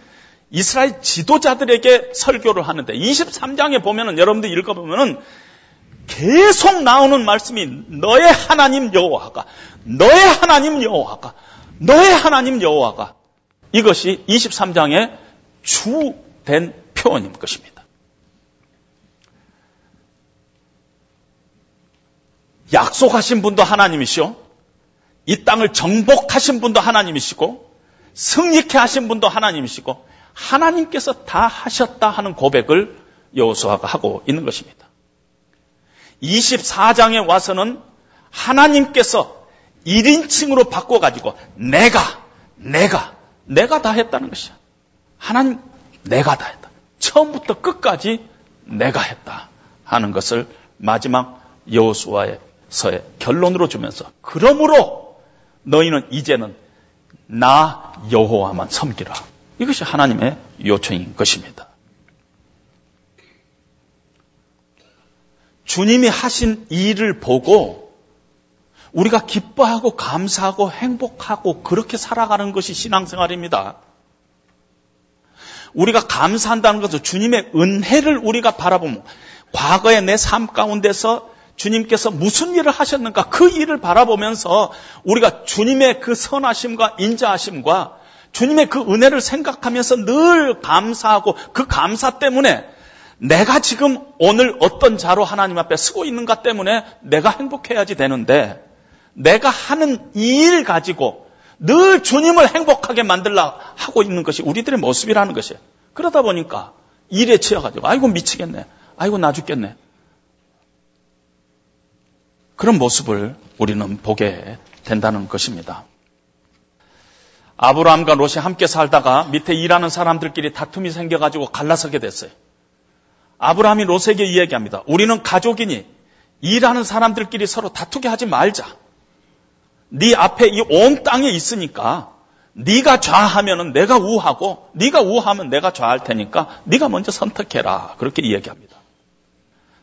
이스라엘 지도자들에게 설교를 하는데 23장에 보면은 여러분들 읽어보면은 계속 나오는 말씀이 너의 하나님 여호와가 너의 하나님 여호와가 너의 하나님 여호와가 이것이 23장의 주된 표현인 것입니다. 약속하신 분도 하나님이시오. 이 땅을 정복하신 분도 하나님이시고 승리케 하신 분도 하나님이시고 하나님께서 다 하셨다 하는 고백을 여호수아가 하고 있는 것입니다. 24장에 와서는 하나님께서 1인칭으로 바꿔 가지고 내가, 내가, 내가 다 했다는 것이야. 하나님, 내가 다 했다. 처음부터 끝까지 내가 했다 하는 것을 마지막 여호수아의 서의 결론으로 주면서 그러므로 너희는 이제는 나 여호와만 섬기라. 이것이 하나님의 요청인 것입니다. 주님이 하신 일을 보고 우리가 기뻐하고 감사하고 행복하고 그렇게 살아가는 것이 신앙생활입니다. 우리가 감사한다는 것은 주님의 은혜를 우리가 바라보면 과거의 내 삶 가운데서 주님께서 무슨 일을 하셨는가 그 일을 바라보면서 우리가 주님의 그 선하심과 인자하심과 주님의 그 은혜를 생각하면서 늘 감사하고 그 감사 때문에 내가 지금 오늘 어떤 자로 하나님 앞에 서고 있는가 때문에 내가 행복해야지 되는데 내가 하는 일 가지고 늘 주님을 행복하게 만들라 하고 있는 것이 우리들의 모습이라는 것이에요. 그러다 보니까 일에 치여가지고 아이고 미치겠네. 아이고 나 죽겠네. 그런 모습을 우리는 보게 된다는 것입니다. 아브라함과 롯이 함께 살다가 밑에 일하는 사람들끼리 다툼이 생겨가지고 갈라서게 됐어요. 아브라함이 롯에게 이야기합니다. 우리는 가족이니 일하는 사람들끼리 서로 다투게 하지 말자. 네 앞에 이 온 땅에 있으니까 네가 좌하면은 내가 우하고 네가 우하면 내가 좌할 테니까 네가 먼저 선택해라. 그렇게 이야기합니다.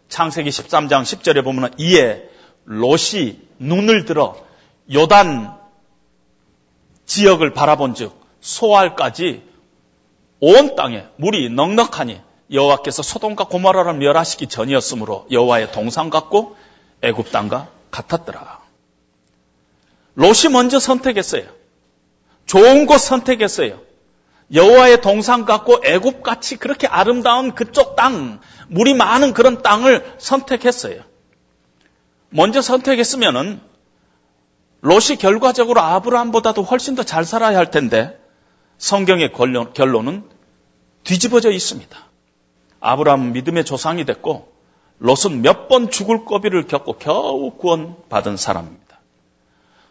창세기 13장 10절에 보면 이에 롯이 눈을 들어 요단 지역을 바라본즉 소알까지 온 땅에 물이 넉넉하니 여호와께서 소돔과 고모라를 멸하시기 전이었으므로 여호와의 동상 같고 애굽 땅과 같았더라. 롯이 먼저 선택했어요. 좋은 곳 선택했어요. 여호와의 동상 같고 애굽 같이 그렇게 아름다운 그쪽 땅, 물이 많은 그런 땅을 선택했어요. 먼저 선택했으면은 롯이 결과적으로 아브라함보다도 훨씬 더 잘 살아야 할 텐데 성경의 결론은 뒤집어져 있습니다. 아브라함은 믿음의 조상이 됐고 롯은 몇 번 죽을 고비를 겪고 겨우 구원받은 사람입니다.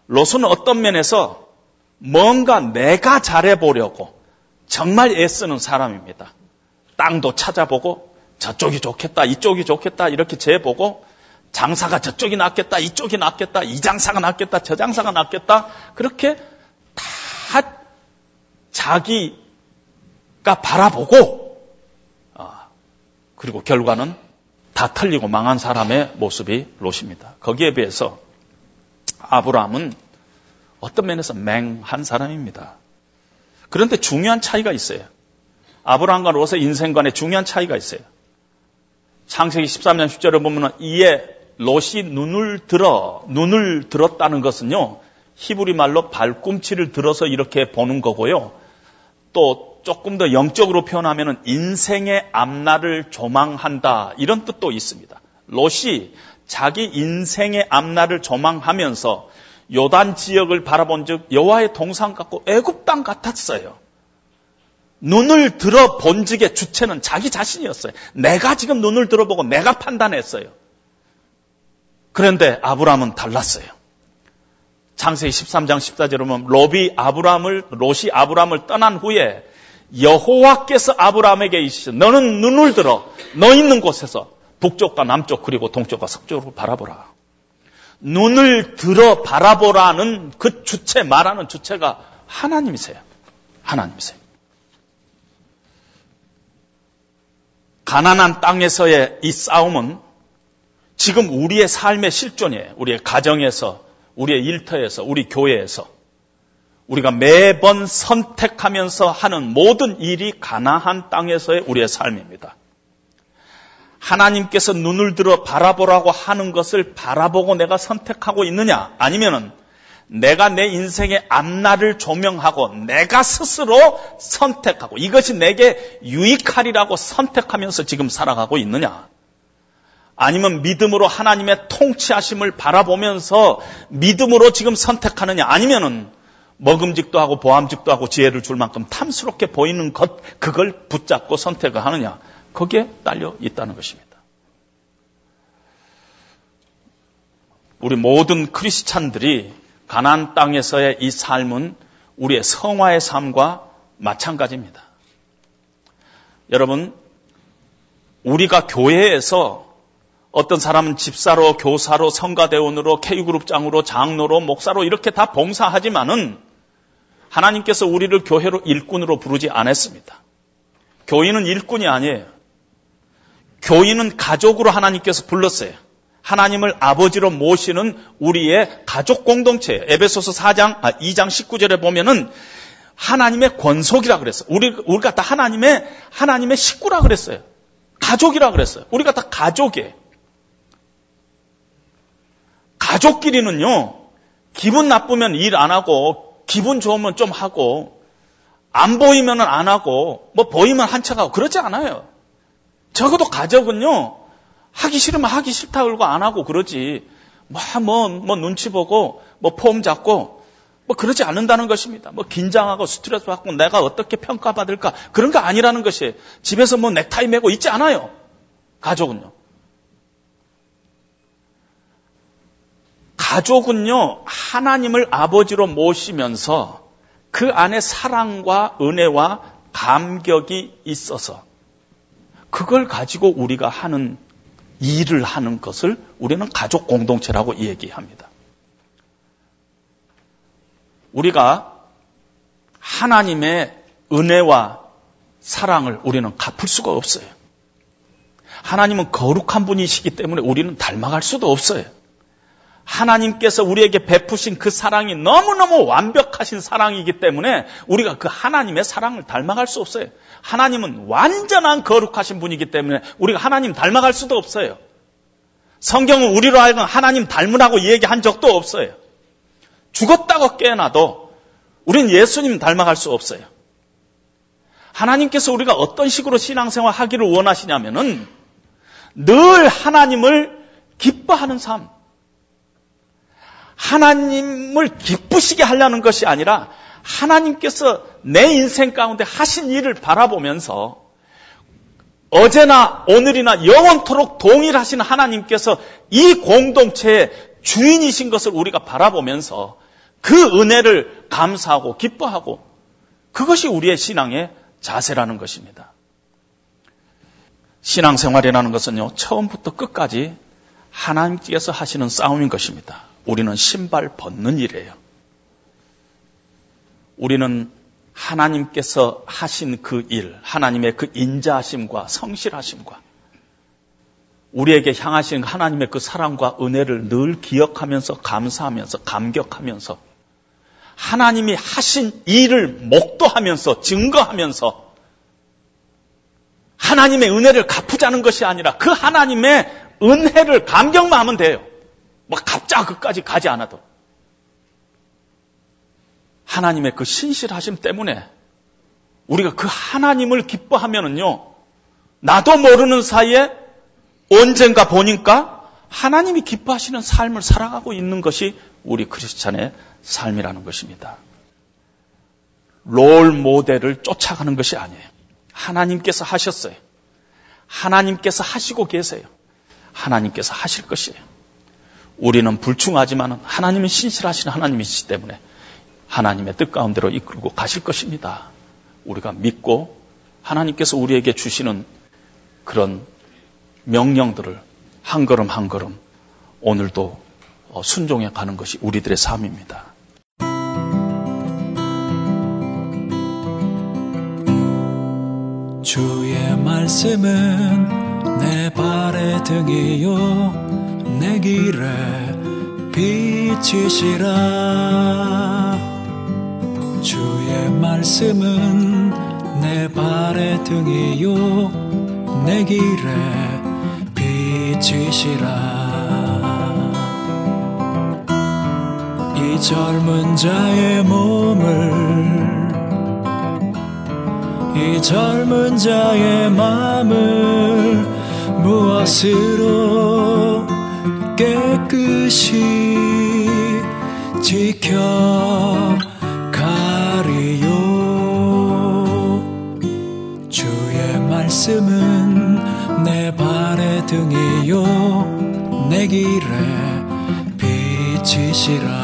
롯은 어떤 면에서 뭔가 내가 잘해보려고 정말 애쓰는 사람입니다. 땅도 찾아보고 저쪽이 좋겠다, 이쪽이 좋겠다 이렇게 재보고 장사가 저쪽이 낫겠다, 이쪽이 낫겠다, 이 장사가 낫겠다, 저 장사가 낫겠다 그렇게 다 자기가 바라보고 그리고 결과는 다 틀리고 망한 사람의 모습이 롯입니다. 거기에 비해서 아브라함은 어떤 면에서 맹한 사람입니다. 그런데 중요한 차이가 있어요. 아브라함과 롯의 인생 관에 중요한 차이가 있어요. 창세기 13년 10절을 보면 이에 롯이 눈을 들어 눈을 들었다는 것은요. 히브리 말로 발꿈치를 들어서 이렇게 보는 거고요. 또 조금 더 영적으로 표현하면 인생의 앞날을 조망한다 이런 뜻도 있습니다. 롯이 자기 인생의 앞날을 조망하면서 요단 지역을 바라본 즉 여호와의 동상 같고 애굽 땅 같았어요. 눈을 들어 본 적의 주체는 자기 자신이었어요. 내가 지금 눈을 들어보고 내가 판단했어요. 그런데 아브라함은 달랐어요. 창세기 13장 14절에 보면 롯이 아브라함을 롯이 아브라함을 떠난 후에 여호와께서 아브라함에게 이르시되 너는 눈을 들어 너 있는 곳에서 북쪽과 남쪽 그리고 동쪽과 서쪽으로 바라보라. 눈을 들어 바라보라는 그 주체 말하는 주체가 하나님이세요. 하나님이세요. 가난한 땅에서의 이 싸움은 지금 우리의 삶의 실존이에요. 우리의 가정에서, 우리의 일터에서, 우리 교회에서. 우리가 매번 선택하면서 하는 모든 일이 가나한 땅에서의 우리의 삶입니다. 하나님께서 눈을 들어 바라보라고 하는 것을 바라보고 내가 선택하고 있느냐? 아니면은 내가 내 인생의 앞날을 조명하고 내가 스스로 선택하고 이것이 내게 유익하리라고 선택하면서 지금 살아가고 있느냐? 아니면 믿음으로 하나님의 통치하심을 바라보면서 믿음으로 지금 선택하느냐? 아니면은 먹음직도 하고 보암직도 하고 지혜를 줄 만큼 탐스럽게 보이는 것 그걸 붙잡고 선택을 하느냐? 거기에 딸려 있다는 것입니다. 우리 모든 크리스찬들이 가난 땅에서의 이 삶은 우리의 성화의 삶과 마찬가지입니다. 여러분, 우리가 교회에서 어떤 사람은 집사로, 교사로, 성가대원으로, K그룹장으로, 장로로, 목사로 이렇게 다 봉사하지만은 하나님께서 우리를 교회로 일꾼으로 부르지 않았습니다. 교인은 일꾼이 아니에요. 교인은 가족으로 하나님께서 불렀어요. 하나님을 아버지로 모시는 우리의 가족 공동체. 에베소서 4장, 아, 2장 19절에 보면은 하나님의 권속이라 그랬어요. 우리, 우리가 다 하나님의, 하나님의 식구라 그랬어요. 가족이라 그랬어요. 우리가 다 가족이에요. 가족끼리는요, 기분 나쁘면 일 안 하고, 기분 좋으면 좀 하고, 안 보이면 안 하고, 뭐 보이면 한척 하고, 그러지 않아요. 적어도 가족은요, 하기 싫으면 하기 싫다 그러고 안 하고 그러지. 뭐, 뭐, 뭐 눈치 보고, 뭐 폼 잡고, 뭐 그러지 않는다는 것입니다. 뭐 긴장하고 스트레스 받고 내가 어떻게 평가받을까 그런 거 아니라는 것이에요. 집에서 뭐 넥타이 메고 있지 않아요. 가족은요. 가족은요, 하나님을 아버지로 모시면서 그 안에 사랑과 은혜와 감격이 있어서 그걸 가지고 우리가 하는 일을 하는 것을 우리는 가족 공동체라고 얘기합니다. 우리가 하나님의 은혜와 사랑을 우리는 갚을 수가 없어요. 하나님은 거룩한 분이시기 때문에 우리는 닮아갈 수도 없어요. 하나님께서 우리에게 베푸신 그 사랑이 너무너무 완벽하신 사랑이기 때문에 우리가 그 하나님의 사랑을 닮아갈 수 없어요. 하나님은 완전한 거룩하신 분이기 때문에 우리가 하나님 닮아갈 수도 없어요. 성경은 우리로 하여금 하나님 닮으라고 얘기한 적도 없어요. 죽었다고 깨어나도 우린 예수님 닮아갈 수 없어요. 하나님께서 우리가 어떤 식으로 신앙생활 하기를 원하시냐면은 늘 하나님을 기뻐하는 삶. 하나님을 기쁘시게 하려는 것이 아니라 하나님께서 내 인생 가운데 하신 일을 바라보면서 어제나 오늘이나 영원토록 동일하신 하나님께서 이 공동체의 주인이신 것을 우리가 바라보면서 그 은혜를 감사하고 기뻐하고 그것이 우리의 신앙의 자세라는 것입니다. 신앙생활이라는 것은요, 처음부터 끝까지 하나님께서 하시는 싸움인 것입니다. 우리는 신발 벗는 일이에요. 우리는 하나님께서 하신 그 일, 하나님의 그 인자하심과 성실하심과 우리에게 향하신 하나님의 그 사랑과 은혜를 늘 기억하면서 감사하면서 감격하면서 하나님이 하신 일을 목도하면서 증거하면서 하나님의 은혜를 갚으자는 것이 아니라 그 하나님의 은혜를 감격만 하면 돼요. 뭐 갑자 그까지 가지 않아도. 하나님의 그 신실하심 때문에 우리가 그 하나님을 기뻐하면은요, 나도 모르는 사이에 언젠가 보니까 하나님이 기뻐하시는 삶을 살아가고 있는 것이 우리 크리스찬의 삶이라는 것입니다. 롤 모델을 쫓아가는 것이 아니에요. 하나님께서 하셨어요. 하나님께서 하시고 계세요. 하나님께서 하실 것이에요. 우리는 불충하지만 하나님은 신실하신 하나님이시기 때문에 하나님의 뜻 가운데로 이끌고 가실 것입니다. 우리가 믿고 하나님께서 우리에게 주시는 그런 명령들을 한 걸음 한 걸음 오늘도 어, 순종해 가는 것이 우리들의 삶입니다. 주의 말씀은 내 발의 등이요 내 길에 빛이시라 주의 말씀은 내 발의 등이요. 내 길에 빛이시라 이 젊은 자의 몸을 이 젊은 자의 마음을 무엇으로 깨끗이 지켜 가리요. 주의 말씀은 내 발의 등이요. 내 길에 빛이시라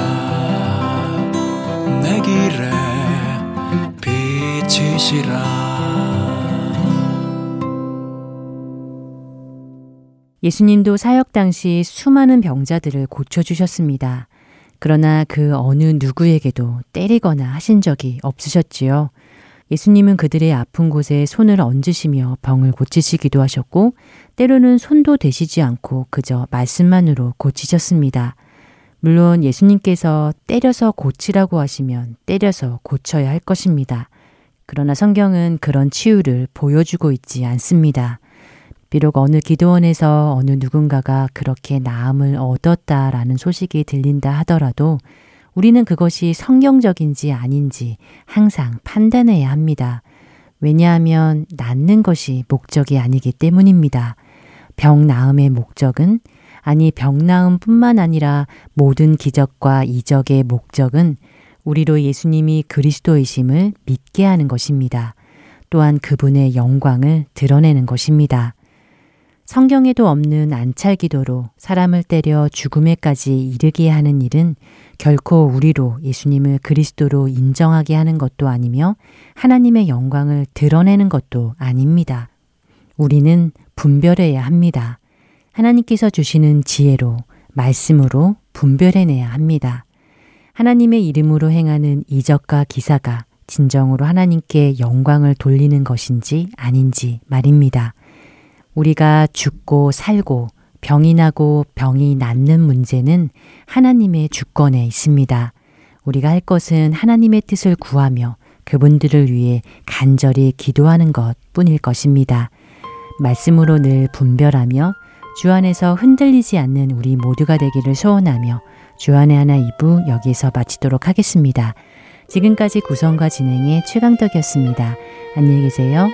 예수님도 사역 당시 수많은 병자들을 고쳐주셨습니다. 그러나 그 어느 누구에게도 때리거나 하신 적이 없으셨지요. 예수님은 그들의 아픈 곳에 손을 얹으시며 병을 고치시기도 하셨고, 때로는 손도 대시지 않고 그저 말씀만으로 고치셨습니다. 물론 예수님께서 때려서 고치라고 하시면 때려서 고쳐야 할 것입니다. 그러나 성경은 그런 치유를 보여주고 있지 않습니다. 비록 어느 기도원에서 어느 누군가가 그렇게 나음을 얻었다라는 소식이 들린다 하더라도 우리는 그것이 성경적인지 아닌지 항상 판단해야 합니다. 왜냐하면 낫는 것이 목적이 아니기 때문입니다. 병 나음의 목적은 아니 병 나음뿐만 아니라 모든 기적과 이적의 목적은 우리로 예수님이 그리스도이심을 믿게 하는 것입니다. 또한 그분의 영광을 드러내는 것입니다. 성경에도 없는 안찰 기도로 사람을 때려 죽음에까지 이르게 하는 일은 결코 우리로 예수님을 그리스도로 인정하게 하는 것도 아니며 하나님의 영광을 드러내는 것도 아닙니다. 우리는 분별해야 합니다. 하나님께서 주시는 지혜로, 말씀으로 분별해내야 합니다. 하나님의 이름으로 행하는 이적과 기사가 진정으로 하나님께 영광을 돌리는 것인지 아닌지 말입니다. 우리가 죽고 살고 병이 나고 병이 낫는 문제는 하나님의 주권에 있습니다. 우리가 할 것은 하나님의 뜻을 구하며 그분들을 위해 간절히 기도하는 것 뿐일 것입니다. 말씀으로 늘 분별하며 주 안에서 흔들리지 않는 우리 모두가 되기를 소원하며 주안의 하나 2부 여기서 마치도록 하겠습니다. 지금까지 구성과 진행의 최강덕이었습니다. 안녕히 계세요.